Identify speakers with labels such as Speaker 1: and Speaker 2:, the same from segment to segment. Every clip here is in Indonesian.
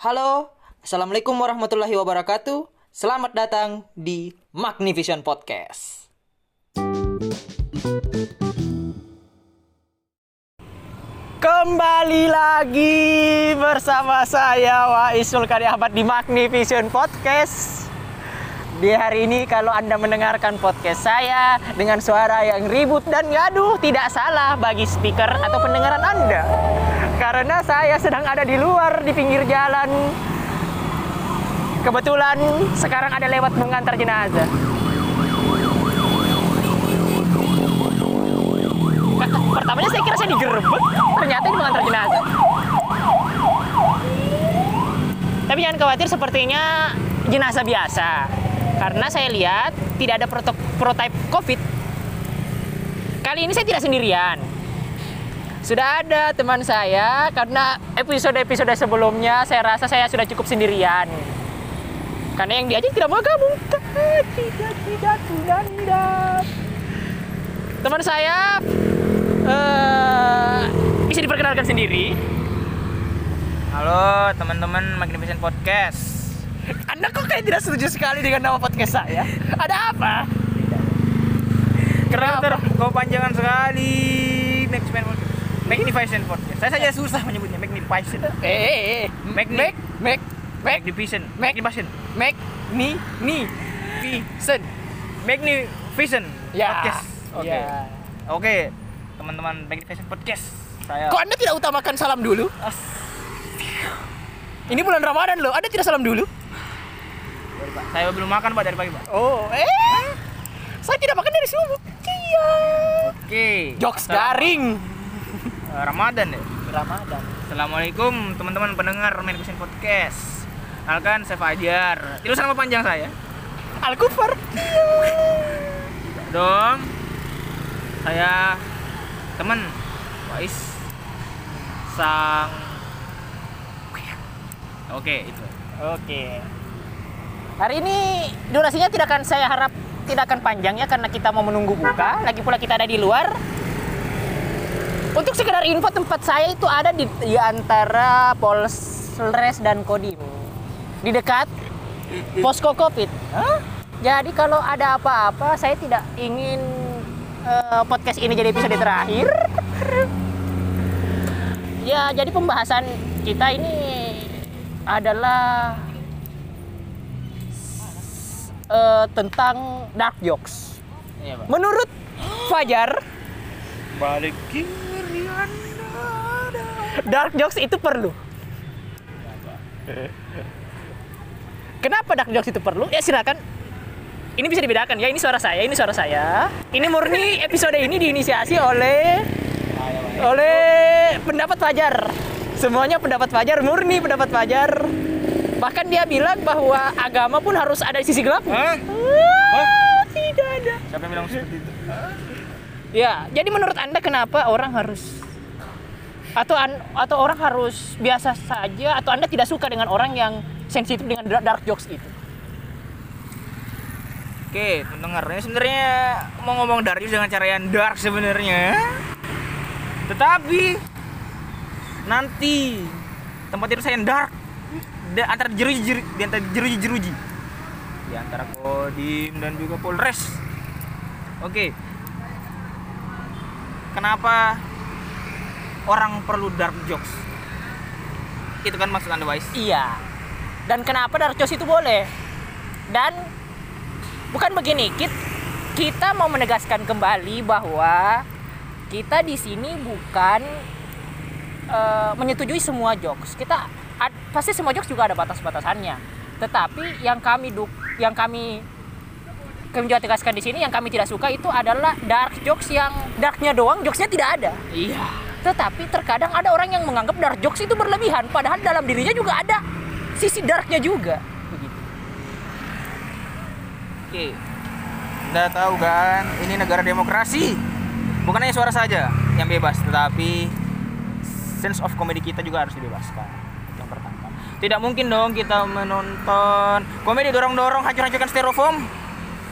Speaker 1: Halo, Assalamualaikum warahmatullahi wabarakatuh. Selamat datang di Magnivision Podcast. Kembali lagi bersama saya Waisul Kari Ahmad di Magnivision Podcast. Di hari ini kalau Anda mendengarkan podcast saya dengan suara yang ribut dan gaduh tidak salah bagi speaker atau pendengaran Anda. Karena saya sedang ada di luar di pinggir jalan. Kebetulan sekarang ada lewat mengantar jenazah. Pertamanya saya kira saya digerebek, ternyata ini mengantar jenazah. Tapi jangan khawatir, sepertinya jenazah biasa. Karena saya lihat tidak ada proto prototipe COVID. Kali ini saya tidak sendirian. Sudah ada teman saya karena episode-episode sebelumnya saya rasa saya sudah cukup sendirian. Karena yang diajak tidak mau gabung. Tidak, tidak, tidak, tidak. Teman saya eh bisa diperkenalkan sendiri.
Speaker 2: Halo teman-teman Magnificent Podcast.
Speaker 1: Anda kok kayak tidak setuju sekali dengan nama podcast saya? Ada apa?
Speaker 2: Kenapa? Kau panjangan sekali. Magnificent Podcast. Saya saja susah menyebutnya Magnificent.
Speaker 1: Eh, eh, eh.
Speaker 2: Magni-
Speaker 1: Mac, Mac, Mac,
Speaker 2: Magnificent.
Speaker 1: Mag-
Speaker 2: Magnificent.
Speaker 1: Mac, ni, ni, Vincent.
Speaker 2: Magnificent
Speaker 1: Ya.
Speaker 2: Podcast. Oke.
Speaker 1: Ya.
Speaker 2: Oke, teman-teman Magnificent Podcast. Saya
Speaker 1: Kok Anda tidak utamakan salam dulu? Ini bulan Ramadan loh, Anda tidak salam dulu?
Speaker 2: Sorry, Pak. Saya belum makan Pak dari pagi, Pak.
Speaker 1: Oh, eh. Saya tidak makan dari subuh. Iya.
Speaker 2: Oke.
Speaker 1: Jokes
Speaker 2: Assalamu-
Speaker 1: garing.
Speaker 2: Eh, Ramadan ya.
Speaker 1: Ramadan.
Speaker 2: Assalamualaikum teman-teman pendengar Magnificent Podcast. Kenalkan saya Fajar. Itu nama panjang saya.
Speaker 1: Al-Kufar.
Speaker 2: dong saya teman Wais sang oke itu
Speaker 1: Oke. Hari ini durasinya tidak akan saya harap tidak akan panjang ya karena kita mau menunggu buka. Lagi pula kita ada di luar. Untuk sekedar info tempat saya itu ada di, di antara Polres dan Kodim. Di dekat posko Covid. Jadi kalau ada apa-apa saya tidak ingin eh, podcast ini jadi episode terakhir. Ya, jadi pembahasan kita ini adalah eh, tentang dark jokes.
Speaker 2: iya pak
Speaker 1: Menurut Fajar,
Speaker 2: balik kiri anda
Speaker 1: dark jokes itu perlu. Kenapa dark jokes itu perlu? Ya silakan. Ini bisa dibedakan ya. Ini suara saya, ini suara saya. Ini murni episode ini diinisiasi oleh oleh pendapat Fajar. Semuanya pendapat Fajar, murni pendapat Fajar. Bahkan dia bilang bahwa agama pun harus ada sisi gelap.
Speaker 2: Hah?
Speaker 1: Ah, tidak ada.
Speaker 2: siapa yang bilang seperti itu
Speaker 1: Ya, jadi menurut Anda kenapa orang harus atau an- atau orang harus biasa saja atau Anda tidak suka dengan orang yang sensitif dengan da- dark jokes itu?
Speaker 2: oke pendengarnya sebenarnya mau ngomong Darius dengan cara yang dark sebenarnya. Tetapi nanti tempat itu saya yang dark di antara jeruji jeru- di antara jeruji jeruji di antara kodim dan juga polres. Oke kenapa orang perlu dark jokes itu kan maksud anda Wais
Speaker 1: Iya. Dan kenapa dark jokes itu boleh? Dan bukan begini, kit- kita mau menegaskan kembali bahwa kita di sini bukan eh, menyetujui semua jokes. Kita ad- pasti semua jokes juga ada batas-batasannya. Tetapi yang kami duk yang kami kami juga tegaskan di sini yang kami tidak suka itu adalah dark jokes yang darknya doang, jokesnya tidak ada.
Speaker 2: iya
Speaker 1: Tetapi terkadang ada orang yang menganggap dark jokes itu berlebihan, padahal dalam dirinya juga ada sisi darknya juga. Begitu.
Speaker 2: Oke. Anda tahu kan, ini negara demokrasi. Bukan hanya suara saja yang bebas, tetapi sense of comedy kita juga harus dibebaskan. Yang pertama. Tidak mungkin dong kita menonton komedi dorong-dorong hancur-hancurkan styrofoam.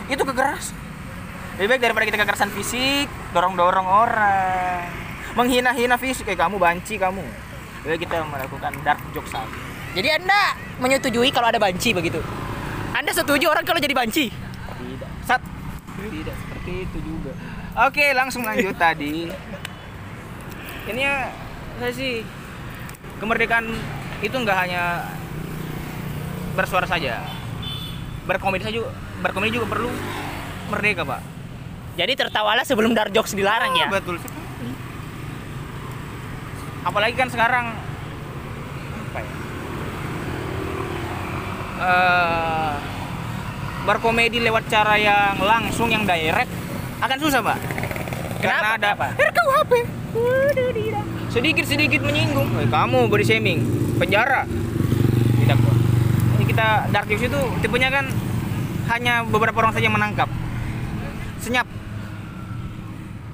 Speaker 2: Itu kekerasan. Lebih baik daripada kita kekerasan fisik, dorong-dorong orang. Menghina-hina fisik kayak kamu banci kamu. Baik kita melakukan dark jokes saja.
Speaker 1: Jadi Anda menyetujui kalau ada banci begitu? Anda setuju orang kalau jadi banci?
Speaker 2: Tidak. Sat. Tidak seperti itu juga. Oke, langsung lanjut tadi. Ini ya saya sih kemerdekaan itu nggak hanya bersuara saja. Berkomedi saja juga, berkomedi juga perlu merdeka, Pak.
Speaker 1: Jadi tertawalah sebelum dark jokes dilarang ya?
Speaker 2: Betul sekali. Apalagi kan sekarang apa ya? Eh, berkomedi lewat cara yang langsung yang direct akan susah, Pak. Karena
Speaker 1: Kenapa?
Speaker 2: ada
Speaker 1: Kenapa?
Speaker 2: RKUHP. Sedikit-sedikit menyinggung. "Woi, kamu body shaming, penjara. Tidak kok. Ini kita dark jokes itu tipenya kan hanya beberapa orang saja yang menangkap. Senyap.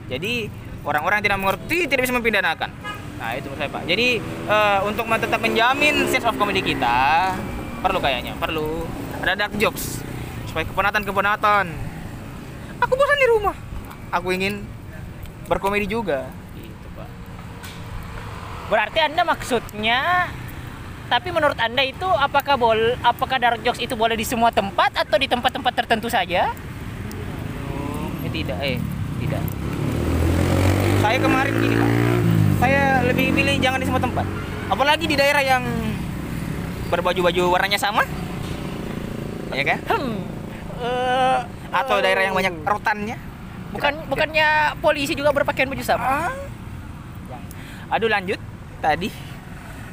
Speaker 2: Jadi orang-orang tidak mengerti tidak bisa mempidanakan. Nah itu menurut saya pak. Jadi eh, untuk tetap menjamin sense of comedy kita perlu kayaknya perlu ada dark jokes supaya kepenatan kepenatan. Aku bosan di rumah. Aku ingin berkomedi juga. Gitu pak.
Speaker 1: Berarti Anda maksudnya tapi menurut Anda itu apakah bol apakah dark jokes itu boleh di semua tempat atau di tempat-tempat tertentu saja?
Speaker 2: Eh, tidak, eh tidak. Saya kemarin gini pak. Saya lebih pilih jangan di semua tempat. Apalagi di daerah yang berbaju-baju warnanya sama. Ya kan?
Speaker 1: Hmm. eh,
Speaker 2: Atau daerah yang banyak rotannya.
Speaker 1: bukan bukannya polisi juga berpakaian baju sama?
Speaker 2: Ah. Aduh lanjut tadi.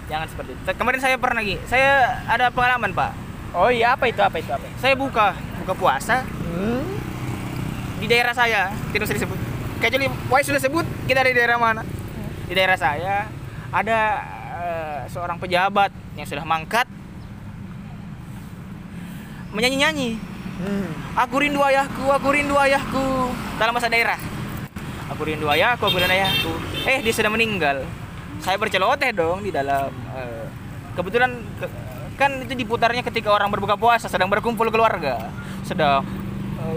Speaker 2: Jangan seperti itu. Kemarin saya pernah lagi. Saya ada pengalaman pak.
Speaker 1: Oh iya apa itu apa itu apa? itu?
Speaker 2: Saya buka buka puasa
Speaker 1: Hmm.
Speaker 2: di daerah saya tidak usah disebut kecuali Wai sudah sebut kita di daerah mana? Di daerah saya ada eh, seorang pejabat yang sudah mangkat. Menyanyi nyanyi
Speaker 1: Hmm.
Speaker 2: aku rindu ayahku aku rindu ayahku. Dalam bahasa daerah. Aku rindu ayahku aku rindu ayahku. Eh dia sudah meninggal. Saya berceloteh dong di dalam eh, kebetulan ke- kan itu diputarnya ketika orang berbuka puasa sedang berkumpul keluarga. Sedang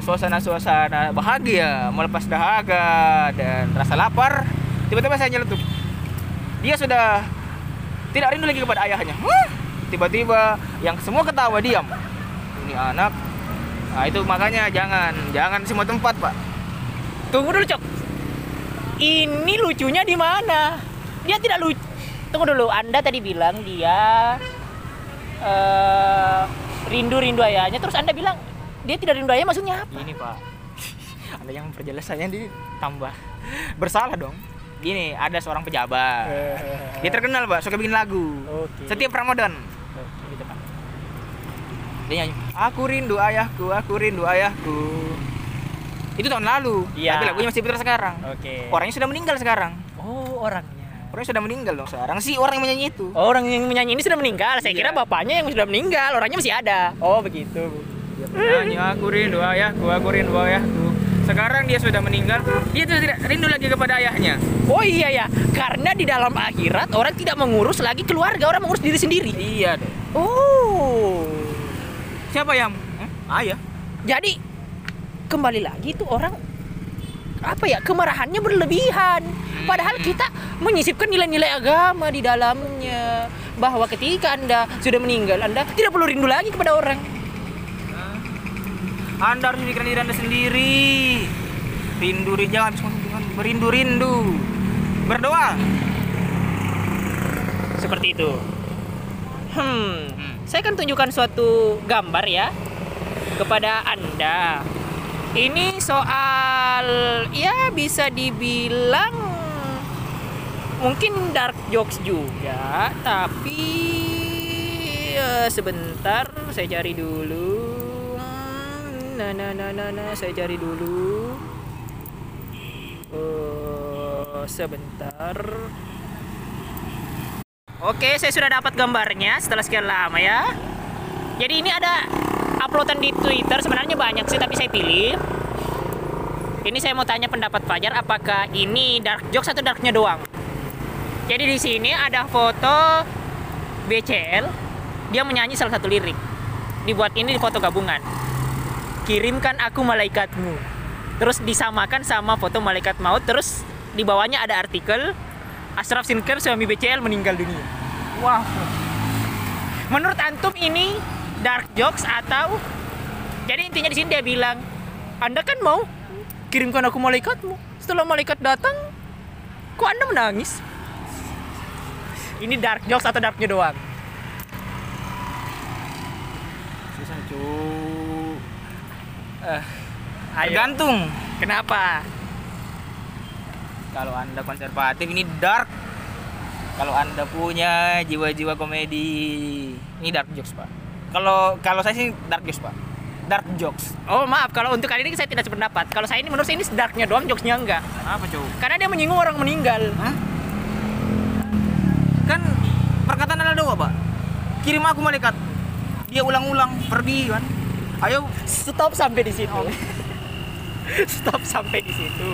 Speaker 2: suasana-suasana bahagia melepas dahaga dan rasa lapar tiba-tiba saya nyeletuk dia sudah tidak rindu lagi kepada ayahnya tiba-tiba yang semua ketawa diam ini anak nah itu makanya jangan jangan semua tempat pak
Speaker 1: Tunggu dulu, Cok. Ini lucunya di mana? Dia tidak lucu. Tunggu dulu, Anda tadi bilang dia eh rindu-rindu ayahnya, terus Anda bilang dia tidak rindu ayahnya maksudnya apa?
Speaker 2: ini pak anda yang memperjelas saya ditambah bersalah dong gini ada seorang pejabat dia terkenal pak suka bikin lagu
Speaker 1: Oke.
Speaker 2: setiap Ramadan gitu dia nyanyi aku rindu ayahku aku rindu ayahku itu tahun lalu
Speaker 1: Iya.
Speaker 2: tapi lagunya masih putar sekarang
Speaker 1: Oke.
Speaker 2: orangnya sudah meninggal sekarang
Speaker 1: Oh, orangnya.
Speaker 2: orangnya sudah meninggal dong sekarang si orang yang menyanyi itu
Speaker 1: Oh, orang yang menyanyi ini sudah meninggal. Saya
Speaker 2: Iya.
Speaker 1: kira bapaknya yang sudah meninggal, orangnya masih ada. Oh, begitu.
Speaker 2: Nyanyi aku rindu ayahku aku rindu ayahku sekarang dia sudah meninggal dia tidak rindu lagi kepada ayahnya
Speaker 1: Oh iya ya, karena di dalam akhirat orang tidak mengurus lagi keluarga, orang mengurus diri sendiri.
Speaker 2: iya dong
Speaker 1: Oh.
Speaker 2: siapa yang eh? ayah
Speaker 1: Jadi kembali lagi itu orang apa ya kemarahannya berlebihan. Padahal kita menyisipkan nilai-nilai agama di dalamnya bahwa ketika anda sudah meninggal anda tidak perlu rindu lagi kepada orang.
Speaker 2: Anda harus memikirkan diri Anda sendiri. Rindu, rindu jangan habis dengan berindu-rindu. Berdoa.
Speaker 1: Seperti itu. Hmm,
Speaker 2: Hmm.
Speaker 1: saya akan tunjukkan suatu gambar ya kepada Anda. Ini soal ya bisa dibilang mungkin dark jokes juga, tapi eh, sebentar saya cari dulu. Nah, nah, nah, nah, nah, saya cari dulu. Oh, sebentar. Oke, saya sudah dapat gambarnya setelah sekian lama ya. Jadi ini ada uploadan di Twitter sebenarnya banyak sih tapi saya pilih. Ini saya mau tanya pendapat Fajar apakah ini dark jokes atau darknya doang. Jadi di sini ada foto BCL dia menyanyi salah satu lirik. Dibuat ini di foto gabungan. Kirimkan aku malaikatmu. Terus disamakan sama foto malaikat maut terus di bawahnya ada artikel Ashraf Sinker suami BCL meninggal dunia.
Speaker 2: Wah.
Speaker 1: Menurut antum ini dark jokes atau jadi intinya di sini dia bilang, "Anda kan mau kirimkan aku malaikatmu. Setelah malaikat datang, kok Anda menangis?" Ini dark jokes atau darknya doang?
Speaker 2: Susah cu.
Speaker 1: Eh,
Speaker 2: Tergantung.
Speaker 1: Kenapa?
Speaker 2: Kalau anda konservatif ini dark. Kalau anda punya jiwa-jiwa komedi ini dark jokes pak. Kalau kalau saya sih dark jokes pak. Dark jokes.
Speaker 1: Oh maaf, kalau untuk kali ini saya tidak sependapat. Kalau saya ini menurut saya ini darknya doang, jokesnya enggak.
Speaker 2: Apa cu?
Speaker 1: Karena dia menyinggung orang meninggal.
Speaker 2: Hah? Kan perkataan anda doa pak. Kirim aku malaikat. Dia ulang-ulang pergi kan. Ayo
Speaker 1: Stop sampai di situ. Stop sampai di situ.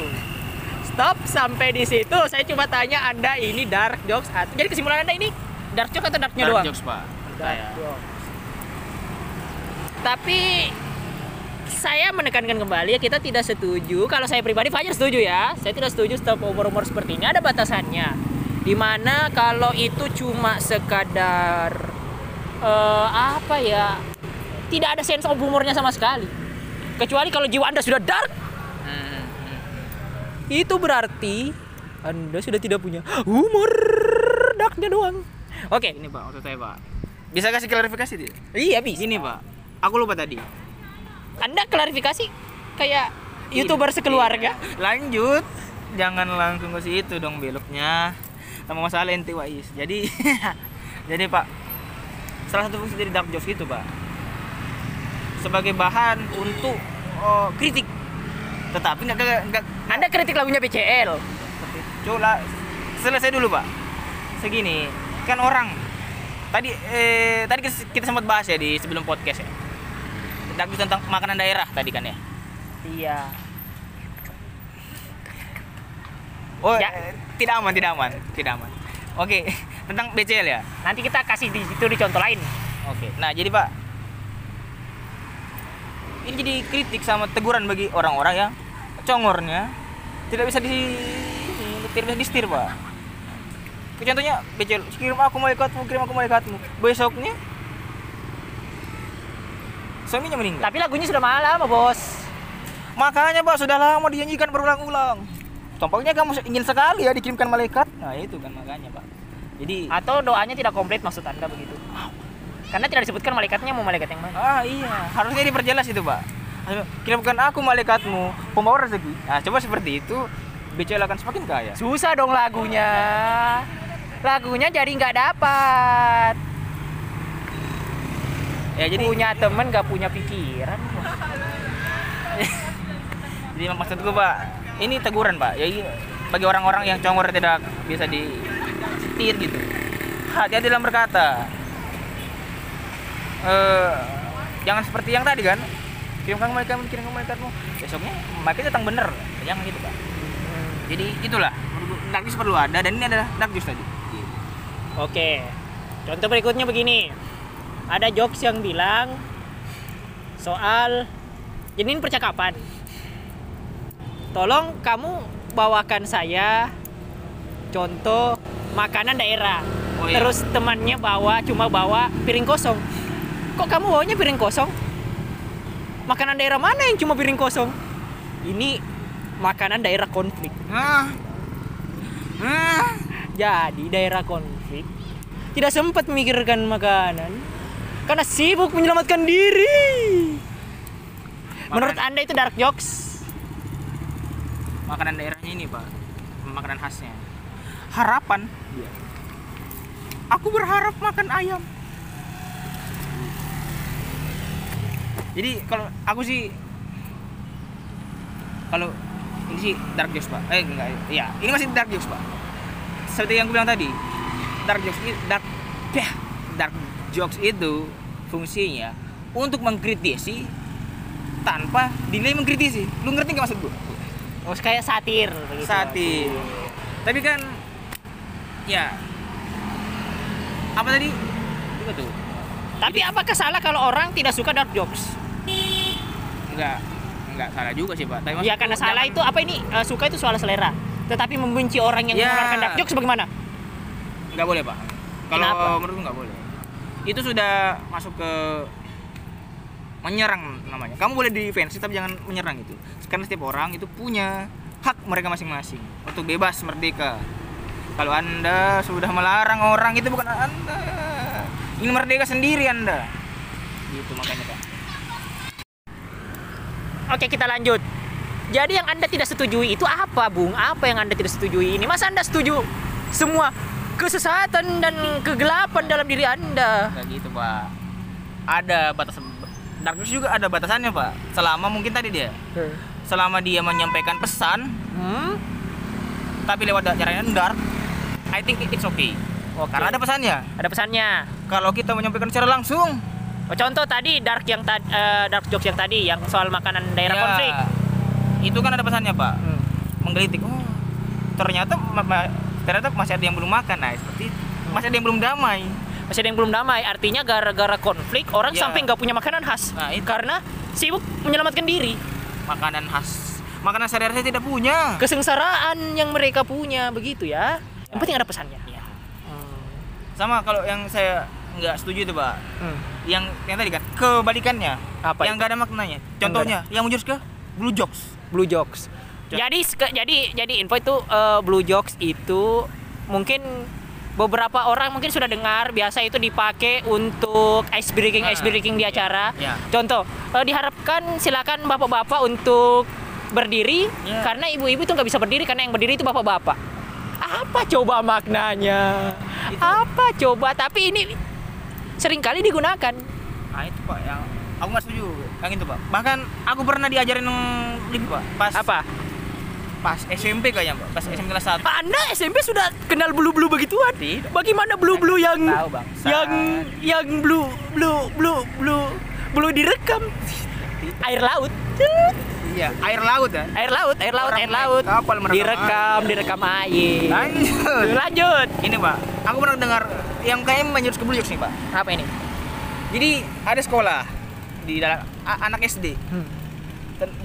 Speaker 1: Stop sampai di situ. Saya cuma tanya Anda ini dark jokes atau jadi kesimpulan Anda ini dark jokes atau darknya
Speaker 2: dark
Speaker 1: doang?
Speaker 2: jokes pak.
Speaker 1: Dark
Speaker 2: Saya.
Speaker 1: jokes. Tapi saya menekankan kembali ya kita tidak setuju. Kalau saya pribadi Fajar setuju ya. Saya tidak setuju stop umur-umur seperti ini ada batasannya. Di mana kalau itu cuma sekadar eh, apa ya tidak ada sense of humornya sama sekali. Kecuali kalau jiwa Anda sudah dark,
Speaker 2: Hmm,
Speaker 1: itu berarti Anda sudah tidak punya humor darknya doang. Oke,
Speaker 2: Ini pak, maksud saya pak. Bisa kasih klarifikasi tidak?
Speaker 1: iya bisa.
Speaker 2: Gini pak, aku lupa tadi.
Speaker 1: Anda klarifikasi kayak youtuber sekeluarga.
Speaker 2: Iya. Lanjut, jangan langsung ke situ dong beloknya. Sama masalah ente Wais. Jadi, jadi pak, salah satu fungsi dari dark jokes itu pak, sebagai bahan untuk oh, kritik. Tetapi nggak nggak
Speaker 1: Anda kritik lagunya BCL.
Speaker 2: Coba selesai dulu pak. Segini kan orang tadi eh, tadi kita sempat bahas ya di sebelum podcast ya. Jokes tentang makanan daerah tadi kan ya.
Speaker 1: Iya.
Speaker 2: Oh,
Speaker 1: Ya.
Speaker 2: eh, tidak aman, tidak aman, tidak aman. Oke, tentang BCL ya.
Speaker 1: Nanti kita kasih di situ di contoh lain.
Speaker 2: Oke. Nah, jadi Pak, ini jadi kritik sama teguran bagi orang-orang yang congornya tidak bisa di tidak bisa disetir, Pak. Contohnya BCL, kirim aku malaikatmu, kirim aku malaikatmu. Besoknya suaminya meninggal.
Speaker 1: Tapi lagunya sudah malam, bos.
Speaker 2: Makanya Pak sudah lama dijanjikan berulang-ulang. Tampaknya kamu ingin sekali ya dikirimkan malaikat. Nah, itu kan makanya, Pak. Jadi
Speaker 1: Atau doanya tidak komplit maksud Anda begitu. Karena tidak disebutkan malaikatnya mau malaikat yang mana.
Speaker 2: Ah iya, harusnya diperjelas itu pak. Ayo, Kirimkan aku malaikatmu, pembawa rezeki. Nah coba seperti itu, BCL akan semakin kaya.
Speaker 1: Susah dong lagunya. Lagunya jadi nggak dapat.
Speaker 2: Ya jadi,
Speaker 1: punya temen nggak punya pikiran.
Speaker 2: jadi maksudku pak, ini teguran pak. Ya iya, bagi orang-orang yang congor tidak bisa disetir gitu. Hati-hati dalam berkata. Eh, jangan seperti yang tadi kan. Kirimkan malaikatmu, kirimkan malaikatmu. Besoknya mereka datang bener. Jangan gitu pak. Jadi itulah. Juice perlu ada dan ini adalah juice tadi.
Speaker 1: Oke. Contoh berikutnya begini. Ada jokes yang bilang soal ini percakapan. Tolong kamu bawakan saya contoh makanan daerah.
Speaker 2: Oh, iya.
Speaker 1: Terus temannya bawa cuma bawa piring kosong. Kok kamu bawanya piring kosong? Makanan daerah mana yang cuma piring kosong? Ini makanan daerah konflik.
Speaker 2: Ah. Ah.
Speaker 1: Jadi daerah konflik tidak sempat memikirkan makanan karena sibuk menyelamatkan diri. Menurut
Speaker 2: Makan-
Speaker 1: Anda itu dark jokes?
Speaker 2: makanan daerahnya ini pak makanan khasnya harapan aku berharap makan ayam jadi kalau aku sih kalau ini sih dark jokes pak. Eh enggak iya. Ini masih dark jokes pak. Seperti yang aku bilang tadi dark jokes dark ya, dark jokes itu fungsinya untuk mengkritisi tanpa dinilai mengkritisi. Lu ngerti nggak maksud gue
Speaker 1: Oh, kayak satir begitu.
Speaker 2: satir. Tapi kan ya. Apa tadi? Itu tuh?
Speaker 1: Tapi apakah salah kalau orang tidak suka dark jokes?
Speaker 2: Enggak enggak salah juga sih pak tapi
Speaker 1: Ya
Speaker 2: maksudku
Speaker 1: karena salah
Speaker 2: jangan-
Speaker 1: itu apa ini eh, suka itu soal selera. Tetapi membenci orang yang
Speaker 2: Ya.
Speaker 1: mengeluarkan dark jokes bagaimana?
Speaker 2: nggak boleh pak kalau menurutku nggak boleh itu sudah masuk ke menyerang namanya. Kamu boleh defensif tapi jangan menyerang itu. Karena setiap orang itu punya hak mereka masing-masing untuk bebas merdeka. Kalau Anda sudah melarang orang itu bukan Anda. Ingin merdeka sendiri Anda. Gitu makanya, Pak.
Speaker 1: Oke, kita lanjut. Jadi yang Anda tidak setujui itu apa, Bung? Apa yang Anda tidak setujui ini? Masa Anda setuju semua kesesatan dan kegelapan dalam diri Anda?
Speaker 2: Kayak gitu, Pak. Ada batasan Darkness juga ada batasannya, Pak. Selama mungkin tadi dia selama dia menyampaikan pesan
Speaker 1: Hmm?
Speaker 2: tapi lewat caranya dark, I think it's okay.
Speaker 1: Oke.
Speaker 2: Karena ada pesannya.
Speaker 1: Ada pesannya.
Speaker 2: Kalau kita menyampaikan secara langsung,
Speaker 1: Oh, contoh tadi dark yang tadi dark jokes yang tadi yang soal makanan daerah
Speaker 2: ya,
Speaker 1: konflik.
Speaker 2: Itu kan ada pesannya, Pak.
Speaker 1: Hmm.
Speaker 2: Menggelitik. Oh, ternyata ma- ma- ternyata masih ada yang belum makan. Nah, seperti itu. Masih ada yang belum damai.
Speaker 1: Masih ada yang belum damai. Artinya gara-gara konflik orang
Speaker 2: Ya.
Speaker 1: sampai nggak punya makanan khas.
Speaker 2: Nah, itu.
Speaker 1: Karena sibuk menyelamatkan diri.
Speaker 2: Makanan khas. Makanan sehari-hari saya tidak punya.
Speaker 1: Kesengsaraan yang mereka punya begitu ya. Yang penting ada pesannya.
Speaker 2: Ya.
Speaker 1: Hmm.
Speaker 2: Sama kalau yang saya nggak setuju itu, Pak.
Speaker 1: Hmm.
Speaker 2: Yang yang tadi kan kebalikannya.
Speaker 1: Apa
Speaker 2: yang
Speaker 1: itu?
Speaker 2: nggak ada maknanya. Contohnya, yang menjurus ke blue jokes.
Speaker 1: Blue Jokes.
Speaker 2: Ja-
Speaker 1: Jadi jadi jadi info itu eh, Blue Jokes itu mungkin beberapa orang mungkin sudah dengar biasa itu dipakai untuk ice breaking
Speaker 2: Ah,
Speaker 1: ice breaking di acara.
Speaker 2: Ya.
Speaker 1: Contoh eh, diharapkan silakan bapak-bapak untuk berdiri
Speaker 2: Ya.
Speaker 1: karena ibu-ibu itu nggak bisa berdiri karena yang berdiri itu bapak-bapak. Apa coba maknanya?
Speaker 2: Itu-
Speaker 1: Apa coba? Tapi ini sering kali digunakan.
Speaker 2: Nah itu pak yang aku nggak setuju yang itu pak. Bahkan aku pernah diajarin lebih pak. Pas
Speaker 1: Apa?
Speaker 2: pas SMP kayaknya pak. Pas SMP kelas satu.
Speaker 1: Anda SMP sudah kenal blue-blue begituan?
Speaker 2: Tidak.
Speaker 1: Bagaimana blue-blue yang
Speaker 2: Tahu, Bang.
Speaker 1: yang yang blue blue blue blue blue direkam air laut
Speaker 2: Iya. Air laut ya.
Speaker 1: air laut air laut
Speaker 2: Orang
Speaker 1: air laut
Speaker 2: kapal merekam
Speaker 1: direkam direkam air
Speaker 2: Lanjut.
Speaker 1: lanjut
Speaker 2: Ini pak. Aku pernah dengar yang kayaknya menjurus ke nih pak.
Speaker 1: apa ini
Speaker 2: Jadi ada sekolah di dalam anak SD.
Speaker 1: Hmm.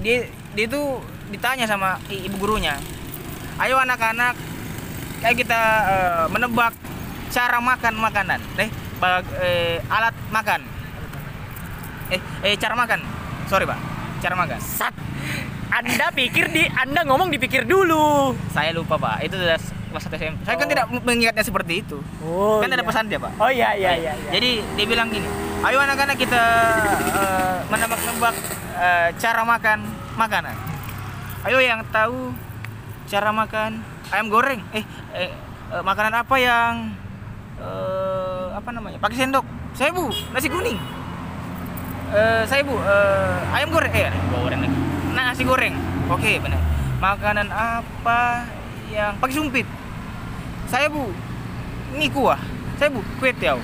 Speaker 2: Dia dia itu ditanya sama ibu gurunya. Ayo anak-anak kayak kita eh, menebak cara makan makanan. Eh, bag- eh, alat makan. Eh, eh cara makan. Sorry, Pak. Cara makan.
Speaker 1: Sat. anda pikir di anda ngomong dipikir dulu
Speaker 2: Saya lupa, Pak. Itu sudah kelas 1 SMP. Saya kan
Speaker 1: Oh.
Speaker 2: tidak mengingatnya seperti itu.
Speaker 1: oh
Speaker 2: kan ada pesan dia, Pak.
Speaker 1: oh iya iya iya, iya.
Speaker 2: Jadi dia bilang gini, ayo anak-anak kita eh, menebak-nebak eh, cara makan makanan. Ayo yang tahu cara makan ayam goreng. Eh, eh, eh, makanan apa yang eh, apa namanya? Pakai sendok. Saya bu, nasi kuning. Eh, saya bu, eh, ayam goreng. Eh, ayam goreng lagi. Nasi goreng. Oke, benar. Makanan apa yang pakai sumpit? Saya bu, mie kuah. Saya bu, kue tiaw.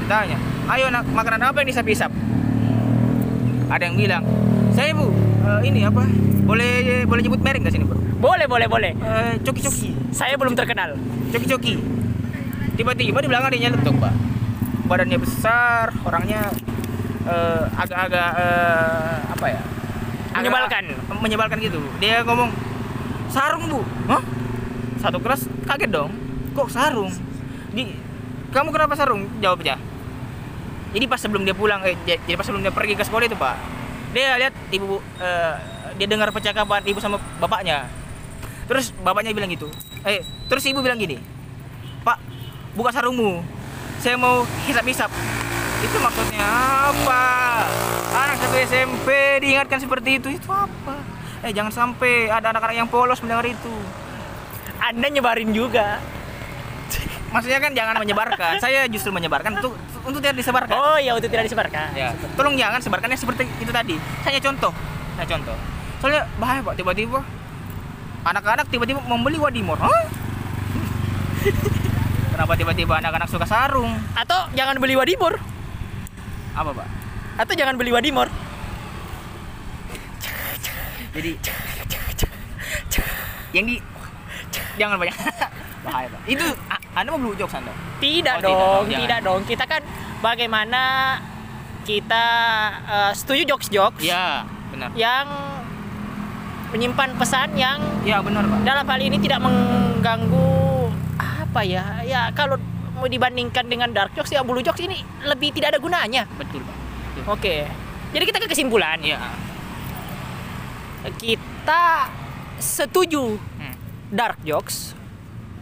Speaker 2: Ditanya, ayo nak makanan apa yang disap-isap? Ada yang bilang, saya bu, eh, ini apa? Boleh boleh nyebut merek nggak sini bro?
Speaker 1: boleh boleh boleh
Speaker 2: Eh, coki-coki,
Speaker 1: saya belum terkenal
Speaker 2: coki-coki. Tiba-tiba di belakang dia nyeletuk pak. Badannya besar, orangnya eh, agak-agak eh, apa ya? Agak-
Speaker 1: Menyebalkan.
Speaker 2: menyebalkan gitu. Dia ngomong, sarung bu, Hah? Satu kelas kaget dong. Kok sarung? Di, kamu kenapa sarung? Jawabnya. Jadi pas sebelum dia pulang, eh, jadi pas sebelum dia pergi ke sekolah itu pak, dia lihat ibu, eh, dia dengar percakapan ibu sama bapaknya. Terus bapaknya bilang gitu, eh, terus ibu bilang gini, Pak, buka sarungmu, saya mau hisap-hisap. Itu maksudnya apa? Anak satu SMP diingatkan seperti itu, itu apa? Eh jangan sampai ada anak-anak yang polos mendengar itu.
Speaker 1: anda nyebarin juga
Speaker 2: Maksudnya kan jangan menyebarkan. Saya justru menyebarkan untuk untuk tidak disebarkan.
Speaker 1: oh ya untuk tidak disebarkan
Speaker 2: Ya, tolong jangan sebarkannya seperti itu tadi. Hanya contoh, saya contoh. Soalnya bahaya pak, tiba-tiba anak-anak tiba-tiba membeli wadimor. Hah? Kenapa tiba-tiba anak-anak suka sarung?
Speaker 1: atau jangan beli wadimor
Speaker 2: Apa pak?
Speaker 1: atau jangan beli wadimor
Speaker 2: Jadi yang di jangan banyak bahaya pak. Itu anda mau blue jokes anda?
Speaker 1: Tidak
Speaker 2: Oh, tidak
Speaker 1: dong, tidak,
Speaker 2: jangan.
Speaker 1: dong. Kita kan bagaimana kita eh, setuju jokes-jokes
Speaker 2: Ya benar.
Speaker 1: yang menyimpan pesan yang
Speaker 2: Ya benar pak.
Speaker 1: dalam hal ini tidak mengganggu apa ya? Ya kalau mau dibandingkan dengan dark jokes ya blue jokes ini lebih tidak ada gunanya.
Speaker 2: Betul, Pak. Betul.
Speaker 1: Oke. Jadi kita ke kesimpulan.
Speaker 2: Iya.
Speaker 1: Kita setuju
Speaker 2: Hmm.
Speaker 1: dark jokes.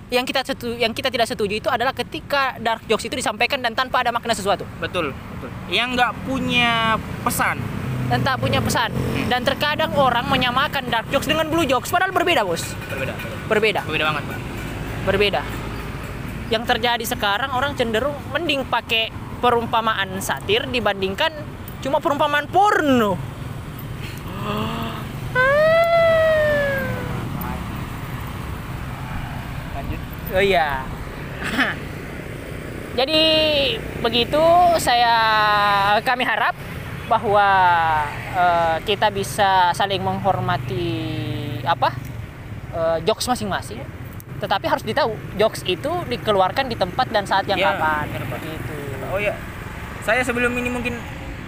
Speaker 1: Yang kita setuju, yang kita tidak setuju itu adalah ketika dark jokes itu disampaikan dan tanpa ada makna sesuatu
Speaker 2: Betul, betul. Yang nggak punya pesan.
Speaker 1: dan tak punya pesan. Dan terkadang orang menyamakan dark jokes dengan blue jokes padahal berbeda, Bos.
Speaker 2: Berbeda.
Speaker 1: Berbeda.
Speaker 2: Berbeda banget, Pak.
Speaker 1: Berbeda. Yang terjadi sekarang orang cenderung mending pakai perumpamaan satir dibandingkan cuma perumpamaan porno.
Speaker 2: Lanjut.
Speaker 1: Oh iya. Jadi begitu saya kami harap bahwa eh, kita bisa saling menghormati apa eh, jokes masing-masing. Tetapi harus ditahu jokes itu dikeluarkan di tempat dan saat yang
Speaker 2: Iya,
Speaker 1: kapan. Gitu.
Speaker 2: Oh iya. Saya sebelum ini mungkin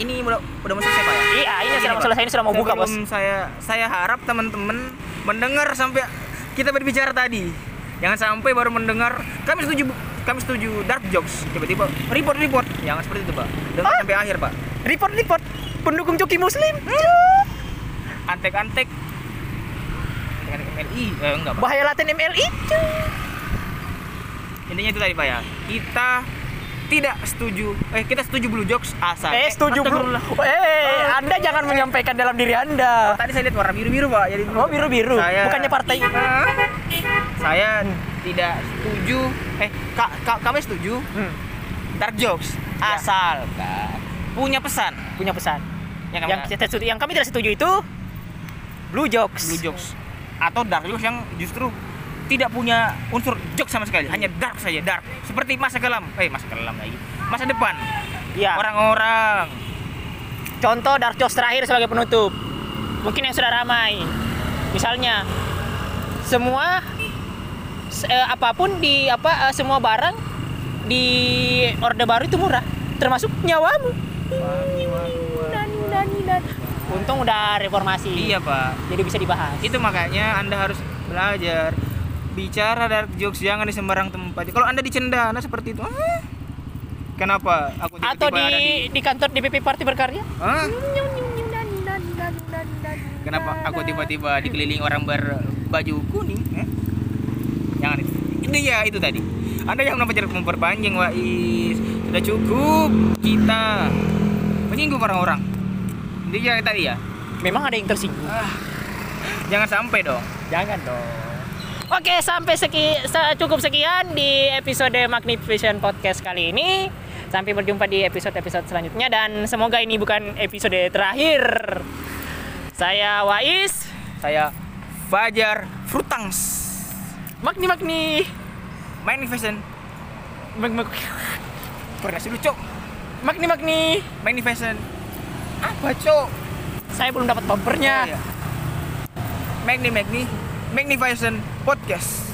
Speaker 2: ini udah udah mau selesai, Pak ya?
Speaker 1: Iya, ini sudah mau selesai, ini sudah mau buka, Bos.
Speaker 2: Saya saya harap teman-teman mendengar sampai kita berbicara tadi. Jangan sampai baru mendengar kami setuju kami setuju dark jokes tiba-tiba report report jangan seperti itu pak dengar sampai akhir pak
Speaker 1: Report report pendukung Coki Muslim.
Speaker 2: antek-antek antek-antek MLI eh, enggak pak
Speaker 1: Bahaya laten MLI.
Speaker 2: intinya itu tadi pak ya kita tidak setuju eh kita setuju blue jokes asal
Speaker 1: Eh, setuju belum?
Speaker 2: astagfirullah.
Speaker 1: Eh, Anda jangan menyampaikan dalam diri Anda.
Speaker 2: tadi saya lihat warna biru-biru pak jadi
Speaker 1: Oh, biru-biru.
Speaker 2: Saya-
Speaker 1: Bukannya partai.
Speaker 2: Saya tidak setuju eh ka- ka- kami setuju
Speaker 1: Hmm,
Speaker 2: dark jokes
Speaker 1: Ya.
Speaker 2: asalkan punya pesan
Speaker 1: punya pesan.
Speaker 2: yang
Speaker 1: Yang
Speaker 2: kami
Speaker 1: kita setuju, yang kami tidak setuju itu blue jokes.
Speaker 2: blue jokes atau dark jokes yang justru tidak punya unsur jokes sama sekali hanya dark saja dark seperti masa kelam eh masa kelam lagi masa depan
Speaker 1: Ya.
Speaker 2: orang-orang
Speaker 1: Contoh dark jokes terakhir sebagai penutup. Mungkin yang sudah ramai. Misalnya semua se- eh, apa pun di apa eh, semua barang di Orde Baru itu murah, termasuk nyawamu. Untung udah reformasi.
Speaker 2: iya pak
Speaker 1: Jadi bisa dibahas.
Speaker 2: itu makanya anda harus belajar bicara dark jokes jangan di sembarang tempat kalau anda di cendana seperti itu ah, kenapa aku tiba-tiba
Speaker 1: Atau di,
Speaker 2: ada di
Speaker 1: di kantor DPP Partai Berkarya?
Speaker 2: Kenapa aku tiba-tiba dikelilingi orang berbaju kuning? Jangan itu ya itu tadi anda jangan memper- memperpanjang Wais sudah cukup kita menyinggung orang-orang itu ya tadi ya
Speaker 1: Memang ada yang tersinggung.
Speaker 2: ah, jangan sampai dong
Speaker 1: Jangan dong. Oke, sampai seki, se- cukup sekian di episode Magnificent Podcast kali ini. Sampai berjumpa di episode-episode selanjutnya dan semoga ini bukan episode terakhir. Saya Wais,
Speaker 2: saya Fajar Frutangs
Speaker 1: Magni Magni.
Speaker 2: Magnificent
Speaker 1: Mag- mag-
Speaker 2: koordinasi lu cok
Speaker 1: Magni Magni.
Speaker 2: Magnificent apa cok
Speaker 1: Saya belum dapat bumpernya.
Speaker 2: Oh, iya. Magni Magni Magnificent Podcast